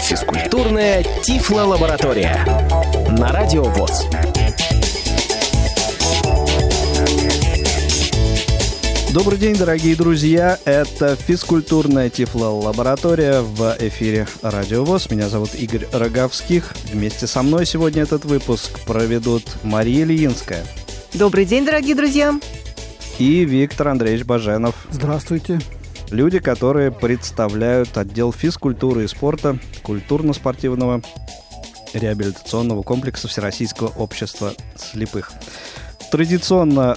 Физкультурная Тифло-лаборатория на Радио ВОЗ. Добрый день, дорогие друзья. Это физкультурная Тифло-лаборатория в эфире Радио ВОЗ. Меня зовут Игорь Роговских. Вместе со мной сегодня этот выпуск проведут Мария Ильинская. Добрый день, дорогие друзья. И Виктор Андреевич Баженов. Здравствуйте. Люди, которые представляют отдел физкультуры и спорта культурно-спортивного реабилитационного комплекса Всероссийского общества слепых. Традиционно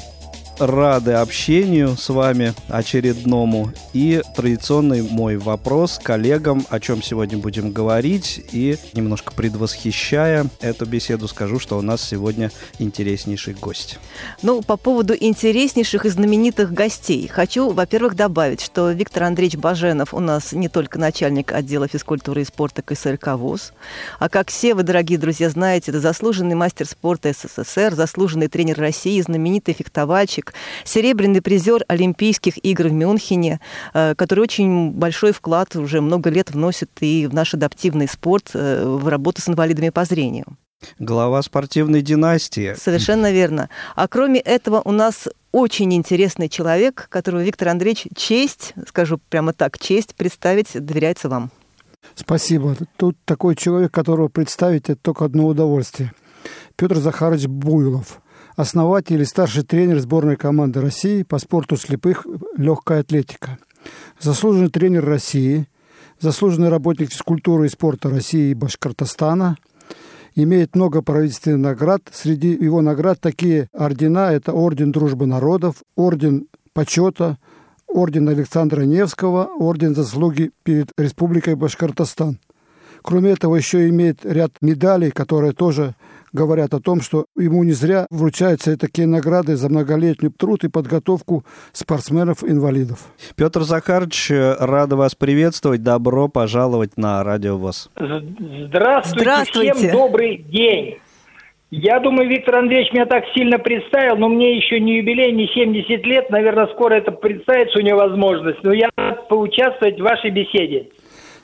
рады общению с вами очередному. И традиционный мой вопрос коллегам, о чем сегодня будем говорить. И немножко предвосхищая эту беседу, скажу, что у нас сегодня интереснейший гость. Ну, по поводу интереснейших и знаменитых гостей. Хочу, во-первых, добавить, что Виктор Андреевич Баженов у нас не только начальник отдела физкультуры и спорта КСРК ВОЗ, а как все вы, дорогие друзья, знаете, это заслуженный мастер спорта СССР, заслуженный тренер России, знаменитый фехтовальщик, Ковальчук, серебряный призер Олимпийских игр в Мюнхене, э, который очень большой вклад уже много лет вносит и в наш адаптивный спорт, э, в работу с инвалидами по зрению. Глава спортивной династии. Совершенно верно. А кроме этого у нас очень интересный человек, которого Виктор Андреевич честь, скажу прямо так, честь представить доверяется вам. Спасибо. Тут такой человек, которого представить, это только одно удовольствие. Петр Захарович Буйлов – основатель и старший тренер сборной команды России по спорту слепых легкая атлетика, заслуженный тренер России, заслуженный работник физкультуры и спорта России и Башкортостана, имеет много правительственных наград. Среди его наград такие ордена – это Орден Дружбы Народов, Орден Почета, Орден Александра Невского, Орден Заслуги перед Республикой Башкортостан. Кроме этого, еще имеет ряд медалей, которые тоже говорят о том, что ему не зря вручаются такие награды за многолетний труд и подготовку спортсменов-инвалидов. Петр Захарович, рада вас приветствовать. Добро пожаловать на Радио ВОЗ. Здравствуйте, Здравствуйте. всем добрый день. Я думаю, Виктор Андреевич меня так сильно представил, но мне еще не юбилей, не 70 лет. Наверное, скоро это представится у него возможность. Но я рад поучаствовать в вашей беседе.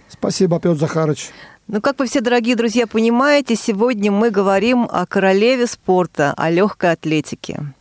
Спасибо, Петр Захарович. Ну, как вы все, дорогие друзья, понимаете, сегодня мы говорим о королеве спорта, о легкой атлетике.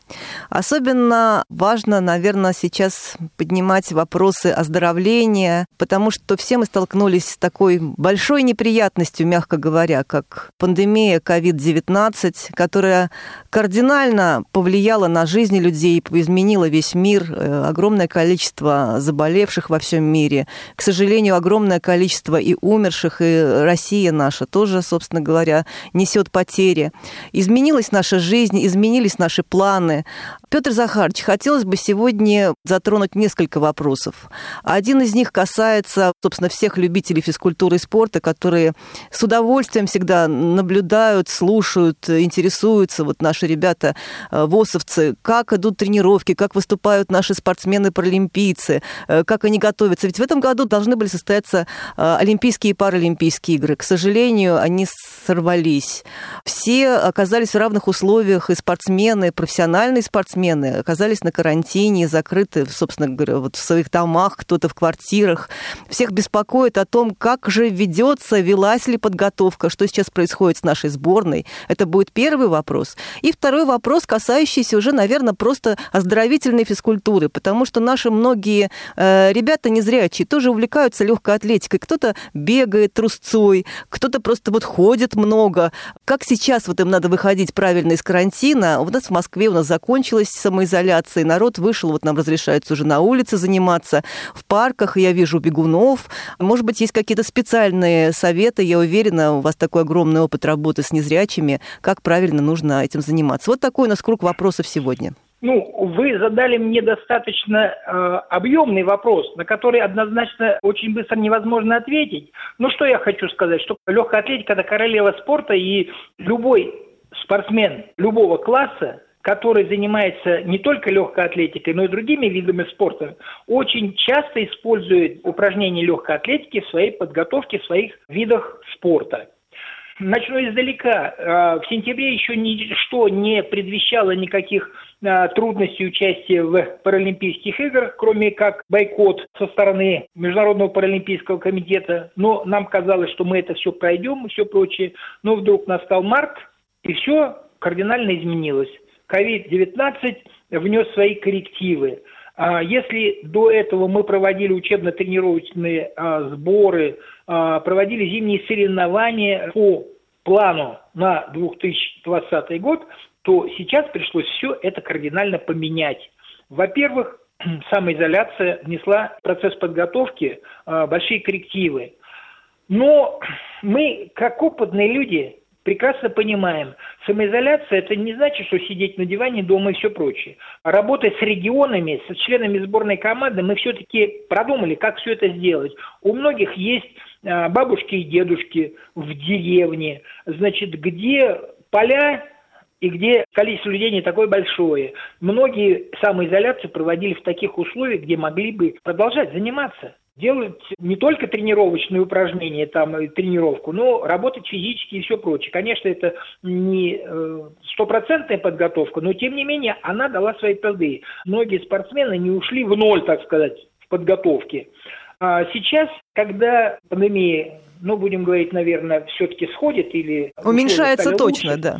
Особенно важно, наверное, сейчас поднимать вопросы оздоровления, потому что все мы столкнулись с такой большой неприятностью, мягко говоря, как пандемия COVID-19, которая кардинально повлияла на жизни людей, изменила весь мир, э, огромное количество заболевших во всем мире. К сожалению, огромное количество и умерших, и Россия наша тоже, собственно говоря, несет потери. Изменилась наша жизнь, изменились наши планы, Петр Захарович, хотелось бы сегодня затронуть несколько вопросов. Один из них касается, собственно, всех любителей физкультуры и спорта, которые с удовольствием всегда наблюдают, слушают, интересуются, вот наши ребята, э, ВОСовцы, как идут тренировки, как выступают наши спортсмены-паралимпийцы, э, как они готовятся. Ведь в этом году должны были состояться э, Олимпийские и Паралимпийские игры. К сожалению, они сорвались. Все оказались в равных условиях, и спортсмены, и профессиональные спортсмены оказались на карантине, закрыты, собственно говоря, вот в своих домах, кто-то в квартирах. Всех беспокоит о том, как же ведется, велась ли подготовка, что сейчас происходит с нашей сборной. Это будет первый вопрос. И второй вопрос, касающийся уже, наверное, просто оздоровительной физкультуры, потому что наши многие э, ребята незрячие тоже увлекаются легкой атлетикой. Кто-то бегает трусцой, кто-то просто вот ходит много. Как сейчас вот им надо выходить правильно из карантина? У нас в Москве у нас закончилась самоизоляция, народ вышел, вот нам разрешается уже на улице заниматься, в парках я вижу бегунов. Может быть, есть какие-то специальные советы, я уверена, у вас такой огромный опыт работы с незрячими, как правильно нужно этим заниматься. Вот такой у нас круг вопросов сегодня. Ну, вы задали мне достаточно э, объемный вопрос, на который однозначно очень быстро невозможно ответить. Но что я хочу сказать, что легкая атлетика – это королева спорта, и любой спортсмен любого класса, который занимается не только легкой атлетикой, но и другими видами спорта, очень часто использует упражнения легкой атлетики в своей подготовке в своих видах спорта. Начну издалека. Э, в сентябре еще ничто не предвещало никаких трудности участия в Паралимпийских играх, кроме как бойкот со стороны Международного паралимпийского комитета. Но нам казалось, что мы это все пройдем и все прочее. Но вдруг настал март, и все кардинально изменилось. COVID-19 внес свои коррективы. А если до этого мы проводили учебно-тренировочные а, сборы, а, проводили зимние соревнования по плану на 2020 год, то сейчас пришлось все это кардинально поменять. Во-первых, самоизоляция внесла в процесс подготовки большие коррективы. Но мы, как опытные люди, прекрасно понимаем, самоизоляция это не значит, что сидеть на диване дома и все прочее. Работая с регионами, с членами сборной команды, мы все-таки продумали, как все это сделать. У многих есть а, бабушки и дедушки в деревне, значит, где поля и где количество людей не такое большое. Многие самоизоляцию проводили в таких условиях, где могли бы продолжать заниматься делать не только тренировочные упражнения, там, тренировку, но работать физически и все прочее. Конечно, это не э, стопроцентная подготовка, но тем не менее она дала свои плоды. Многие спортсмены не ушли в ноль, так сказать, в подготовке. А сейчас, когда пандемия, ну, будем говорить, наверное, все-таки сходит или... Уменьшается точно, лучше, да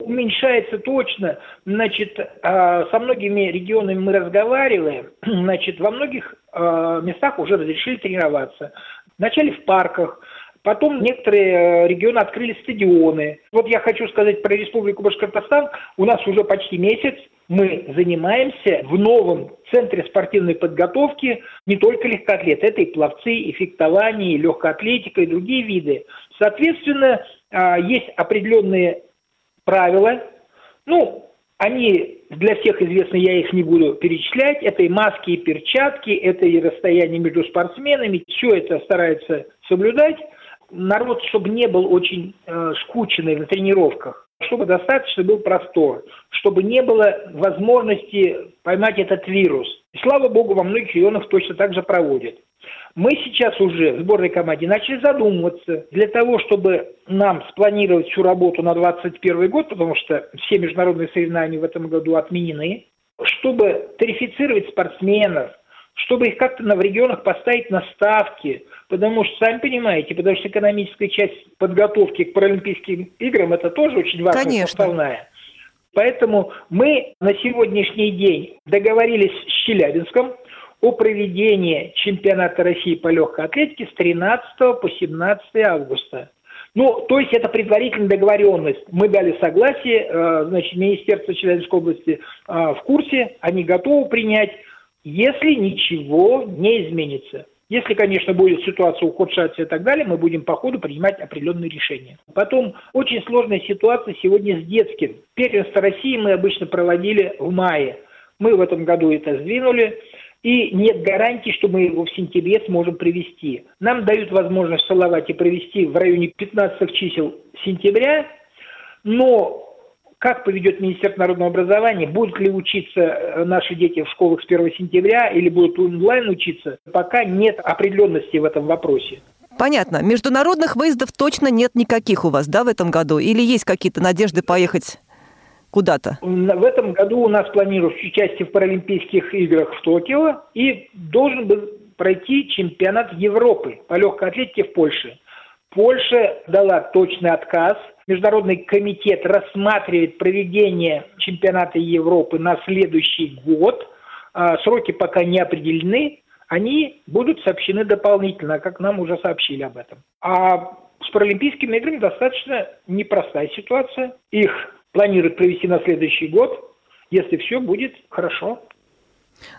уменьшается точно. Значит, а, со многими регионами мы разговариваем. Значит, во многих а, местах уже разрешили тренироваться. Вначале в парках, Потом некоторые а, регионы открыли стадионы. Вот я хочу сказать про Республику Башкортостан. У нас уже почти месяц мы занимаемся в новом центре спортивной подготовки не только легкоатлет, это и пловцы, и фехтование, и легкая атлетика, и другие виды. Соответственно, есть определенные правила. Ну, они для всех известны, я их не буду перечислять. Это и маски, и перчатки, это и расстояние между спортсменами. Все это старается соблюдать. Народ, чтобы не был очень э, скученный на тренировках, чтобы достаточно был простор, чтобы не было возможности поймать этот вирус. И слава богу, во многих регионах точно так же проводят. Мы сейчас уже в сборной команде начали задумываться для того, чтобы нам спланировать всю работу на 2021 год, потому что все международные соревнования в этом году отменены, чтобы тарифицировать спортсменов, чтобы их как-то в регионах поставить на ставки, потому что, сами понимаете, потому что экономическая часть подготовки к Паралимпийским играм это тоже очень важная Конечно. составная. Поэтому мы на сегодняшний день договорились с Челябинском, о проведении чемпионата России по легкой атлетике с 13 по 17 августа. Ну, то есть это предварительная договоренность. Мы дали согласие, э, значит, Министерство Челябинской области э, в курсе, они готовы принять, если ничего не изменится. Если, конечно, будет ситуация ухудшаться и так далее, мы будем по ходу принимать определенные решения. Потом, очень сложная ситуация сегодня с детским. Первенство России мы обычно проводили в мае. Мы в этом году это сдвинули и нет гарантии, что мы его в сентябре сможем привести. Нам дают возможность в и провести в районе 15 чисел сентября, но как поведет Министерство народного образования, будут ли учиться э, наши дети в школах с 1 сентября или будут онлайн учиться, пока нет определенности в этом вопросе. Понятно. Международных выездов точно нет никаких у вас, да, в этом году? Или есть какие-то надежды поехать куда-то? В этом году у нас планируется участие в Паралимпийских играх в Токио и должен был пройти чемпионат Европы по легкой атлетике в Польше. Польша дала точный отказ. Международный комитет рассматривает проведение чемпионата Европы на следующий год. А, сроки пока не определены. Они будут сообщены дополнительно, как нам уже сообщили об этом. А с Паралимпийскими играми достаточно непростая ситуация. Их планирует провести на следующий год, если все будет хорошо.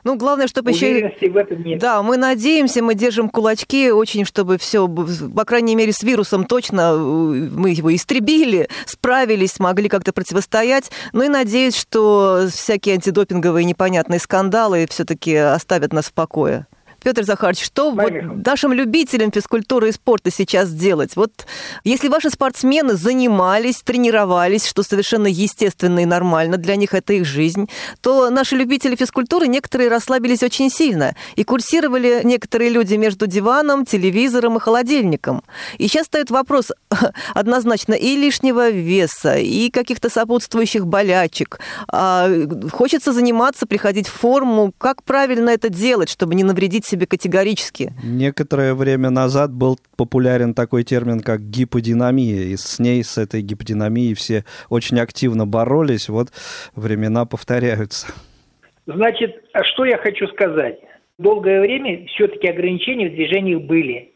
Ну, главное, чтобы еще... в этом нет. Да, мы надеемся, мы держим кулачки очень, чтобы все, по крайней мере, с вирусом точно э, мы его истребили, справились, смогли как-то противостоять. Ну и надеюсь, что всякие антидопинговые непонятные скандалы все-таки оставят нас в покое. Петр Захарович, что вот нашим любителям физкультуры и спорта сейчас делать? Вот если ваши спортсмены занимались, тренировались, что совершенно естественно и нормально, для них это их жизнь, то наши любители физкультуры некоторые расслабились очень сильно и курсировали некоторые люди между диваном, телевизором и холодильником. И сейчас стоит вопрос однозначно и лишнего веса, и каких-то сопутствующих болячек. А, хочется заниматься, приходить в форму. Как правильно это делать, чтобы не навредить себе категорически? Некоторое время назад был популярен такой термин, как гиподинамия. И с ней, с этой гиподинамией все очень активно боролись. Вот времена повторяются. Значит, а что я хочу сказать? Долгое время все-таки ограничения в движениях были.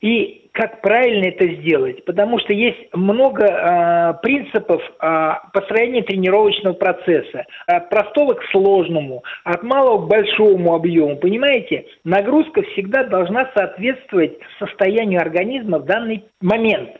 И как правильно это сделать? Потому что есть много э, принципов э, построения тренировочного процесса. От простого к сложному, от малого к большому объему. Понимаете? Нагрузка всегда должна соответствовать состоянию организма в данный момент.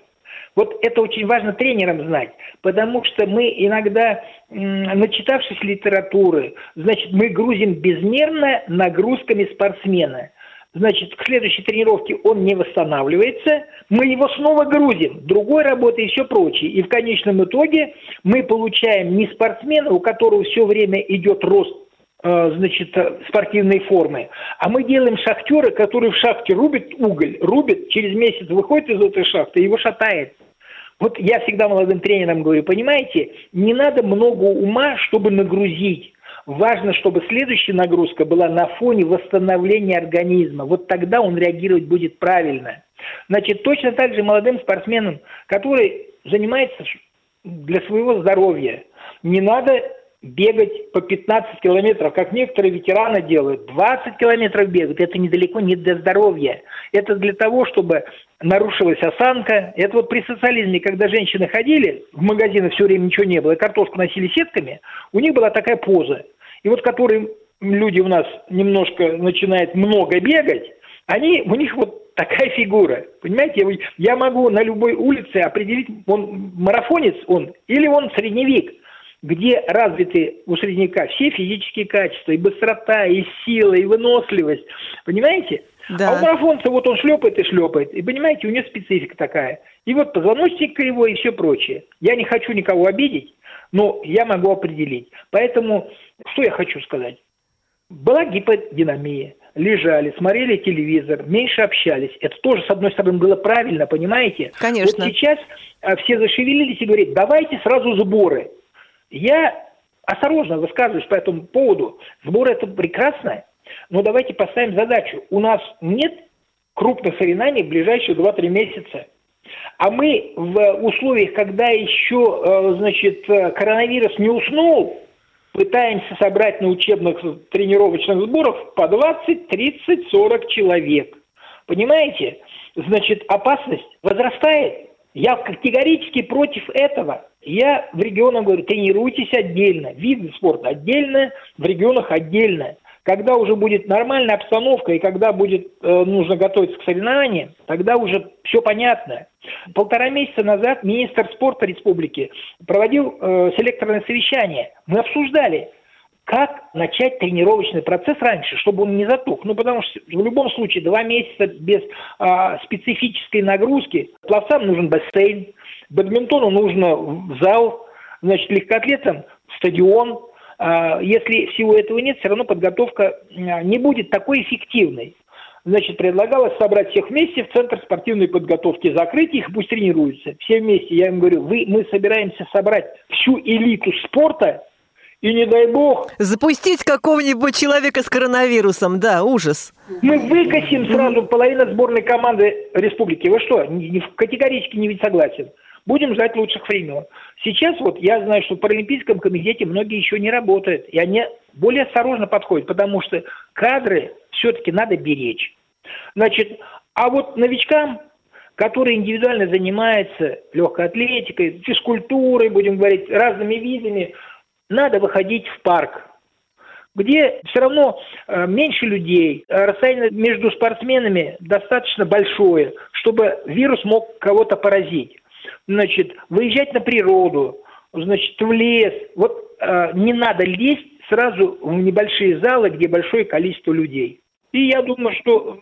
Вот это очень важно тренерам знать, потому что мы иногда, начитавшись литературы, значит, мы грузим безмерно нагрузками спортсмена – значит, к следующей тренировке он не восстанавливается, мы его снова грузим, другой работы и все прочее. И в конечном итоге мы получаем не спортсмена, у которого все время идет рост э, значит, спортивной формы. А мы делаем шахтера, который в шахте рубит уголь, рубит, через месяц выходит из этой шахты его шатает. Вот я всегда молодым тренерам говорю, понимаете, не надо много ума, чтобы нагрузить. Важно, чтобы следующая нагрузка была на фоне восстановления организма. Вот тогда он реагировать будет правильно. Значит, точно так же молодым спортсменам, который занимается для своего здоровья, не надо бегать по 15 километров, как некоторые ветераны делают. 20 километров бегают. Это недалеко не для здоровья. Это для того, чтобы нарушилась осанка. Это вот при социализме, когда женщины ходили, в магазины все время ничего не было, картошку носили сетками, у них была такая поза. И вот которые люди у нас немножко начинают много бегать, они, у них вот такая фигура. Понимаете, я могу на любой улице определить, он марафонец он или он средневек где развиты у средняка все физические качества, и быстрота, и сила, и выносливость. Понимаете? Да. А у марафонца вот он шлепает и шлепает. И понимаете, у него специфика такая. И вот позвоночник кривой и все прочее. Я не хочу никого обидеть, но я могу определить. Поэтому, что я хочу сказать? Была гиподинамия лежали, смотрели телевизор, меньше общались. Это тоже, с одной стороны, было правильно, понимаете? Конечно. Вот сейчас а, все зашевелились и говорят, давайте сразу сборы. Я осторожно высказываюсь по этому поводу. Сбор это прекрасно, но давайте поставим задачу. У нас нет крупных соревнований в ближайшие 2-3 месяца. А мы в условиях, когда еще, э, значит, коронавирус не уснул, пытаемся собрать на учебных тренировочных сборах по 20, 30, 40 человек. Понимаете? Значит, опасность возрастает. Я категорически против этого. Я в регионах говорю, тренируйтесь отдельно, виды спорта отдельно, в регионах отдельно. Когда уже будет нормальная обстановка и когда будет э, нужно готовиться к соревнованиям, тогда уже все понятно. Полтора месяца назад министр спорта республики проводил э, селекторное совещание. Мы обсуждали, как начать тренировочный процесс раньше, чтобы он не затух. Ну, потому что в любом случае два месяца без а, специфической нагрузки пловцам нужен бассейн, бадминтону нужно зал, значит, легкоатлетам стадион. А, если всего этого нет, все равно подготовка а, не будет такой эффективной. Значит, предлагалось собрать всех вместе в Центр спортивной подготовки, закрыть их, пусть тренируются. Все вместе. Я им говорю, вы, мы собираемся собрать всю элиту спорта, и не дай бог... Запустить какого-нибудь человека с коронавирусом, да, ужас. Мы выкосим сразу половину сборной команды республики. Вы что, категорически не ведь согласен? Будем ждать лучших времен. Сейчас вот я знаю, что в Паралимпийском комитете многие еще не работают, и они более осторожно подходят, потому что кадры все-таки надо беречь. Значит, а вот новичкам, которые индивидуально занимаются легкой атлетикой, физкультурой, будем говорить, разными видами, надо выходить в парк, где все равно э, меньше людей, расстояние между спортсменами достаточно большое, чтобы вирус мог кого-то поразить. Значит, выезжать на природу, значит, в лес. Вот э, не надо лезть сразу в небольшие залы, где большое количество людей. И я думаю, что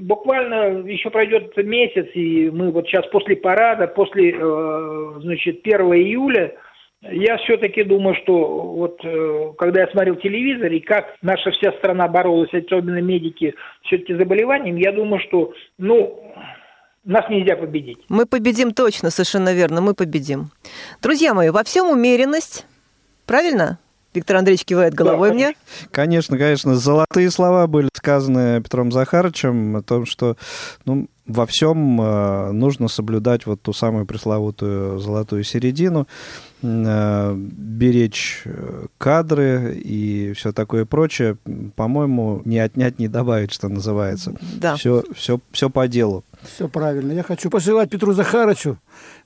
буквально еще пройдет месяц, и мы вот сейчас после парада, после, э, значит, 1 июля, я все-таки думаю, что вот э, когда я смотрел телевизор и как наша вся страна боролась, особенно медики, все-таки заболеванием, я думаю, что, ну, нас нельзя победить. Мы победим точно, совершенно верно, мы победим. Друзья мои, во всем умеренность, правильно? Виктор Андреевич кивает головой да, мне. Конечно, конечно. Золотые слова были сказаны Петром Захаровичем о том, что ну, во всем э, нужно соблюдать вот ту самую пресловутую золотую середину, э, беречь э, кадры и все такое прочее. По-моему, не отнять, не добавить, что называется. Да. Все, все, все по делу. Все правильно. Я хочу пожелать Петру Захаровичу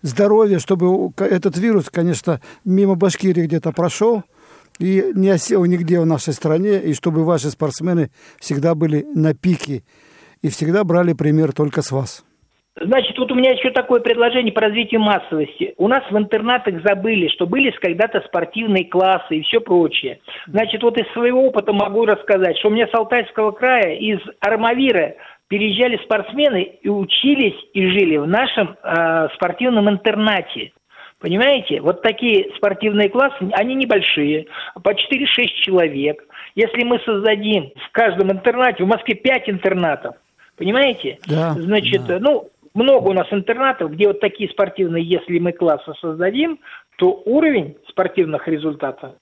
здоровья, чтобы этот вирус, конечно, мимо Башкирии где-то прошел, и не осел нигде в нашей стране, и чтобы ваши спортсмены всегда были на пике и всегда брали пример только с вас. Значит, вот у меня еще такое предложение по развитию массовости. У нас в интернатах забыли, что были когда-то спортивные классы и все прочее. Значит, вот из своего опыта могу рассказать, что у меня с Алтайского края из Армавира переезжали спортсмены и учились и жили в нашем э, спортивном интернате. Понимаете? Вот такие спортивные классы, они небольшие, по 4-6 человек. Если мы создадим в каждом интернате, в Москве 5 интернатов, понимаете? Да, Значит, да. ну, много у нас интернатов, где вот такие спортивные, если мы классы создадим, то уровень спортивных результатов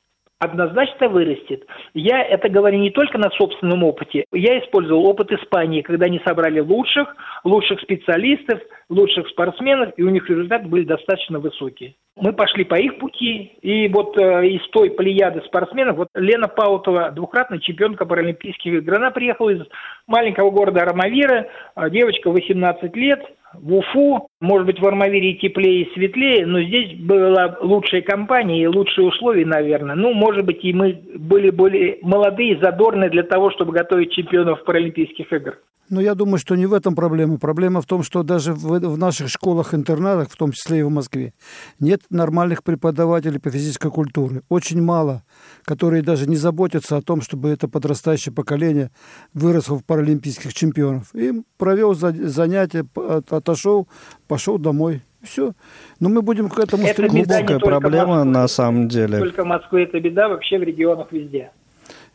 однозначно вырастет. Я это говорю не только на собственном опыте. Я использовал опыт Испании, когда они собрали лучших, лучших специалистов, лучших спортсменов, и у них результаты были достаточно высокие. Мы пошли по их пути, и вот э, из той плеяды спортсменов, вот Лена Паутова, двукратная чемпионка паралимпийских игр, она приехала из маленького города Арамавира, э, девочка 18 лет, в Уфу, может быть, в Армавире теплее и светлее, но здесь была лучшая компания и лучшие условия, наверное. Ну, может быть, и мы были более молодые, задорные для того, чтобы готовить чемпионов Паралимпийских игр. Но я думаю, что не в этом проблема. Проблема в том, что даже в, в наших школах-интернатах, в том числе и в Москве, нет нормальных преподавателей по физической культуре. Очень мало, которые даже не заботятся о том, чтобы это подрастающее поколение выросло в паралимпийских чемпионов. Им провел занятия, отошел, пошел домой. Все. Но мы будем к этому стремиться. Глубокая проблема на самом деле. Только в Москве это беда, вообще в регионах везде.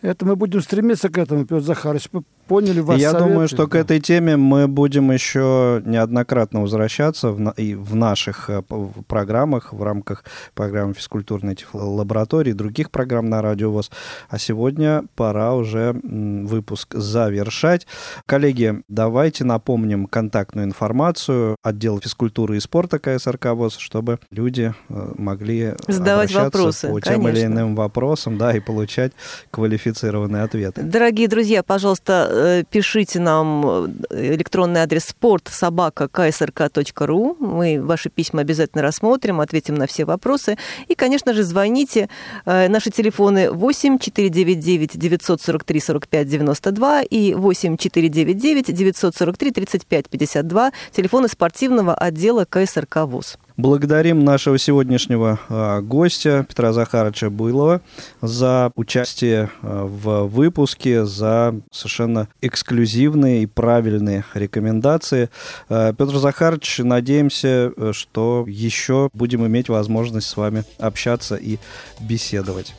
Это мы будем стремиться к этому, Петр Захарович поняли вас. Я советы, думаю, что да. к этой теме мы будем еще неоднократно возвращаться в, и в наших э, программах, в рамках программы физкультурной лаборатории, других программ на Радио ВОЗ. А сегодня пора уже выпуск завершать. Коллеги, давайте напомним контактную информацию отдела физкультуры и спорта КСРК ВОЗ, чтобы люди э, могли задавать вопросы по тем или иным вопросам, да, и получать квалифицированные ответы. Дорогие друзья, пожалуйста, пишите нам э, электронный адрес спорт собака ksrk.ru. Мы ваши письма обязательно рассмотрим, ответим на все вопросы. И, конечно же, звоните. Э, наши телефоны 8 499 943 45 92 и 8 499 943 35 52. Телефоны спортивного отдела КСРК ВУЗ. Благодарим нашего сегодняшнего э, гостя Петра Захаровича Буйлова за участие э, в выпуске, за совершенно эксклюзивные и правильные рекомендации. Э, Петр Захарович, надеемся, что еще будем иметь возможность с вами общаться и беседовать.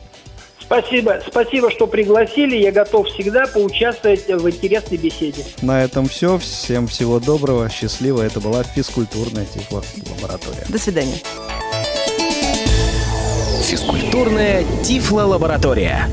Спасибо, спасибо, что пригласили. Я готов всегда поучаствовать в интересной беседе. На этом все. Всем всего доброго, счастливо. Это была физкультурная тифло-лаборатория. До свидания. Физкультурная тифло-лаборатория.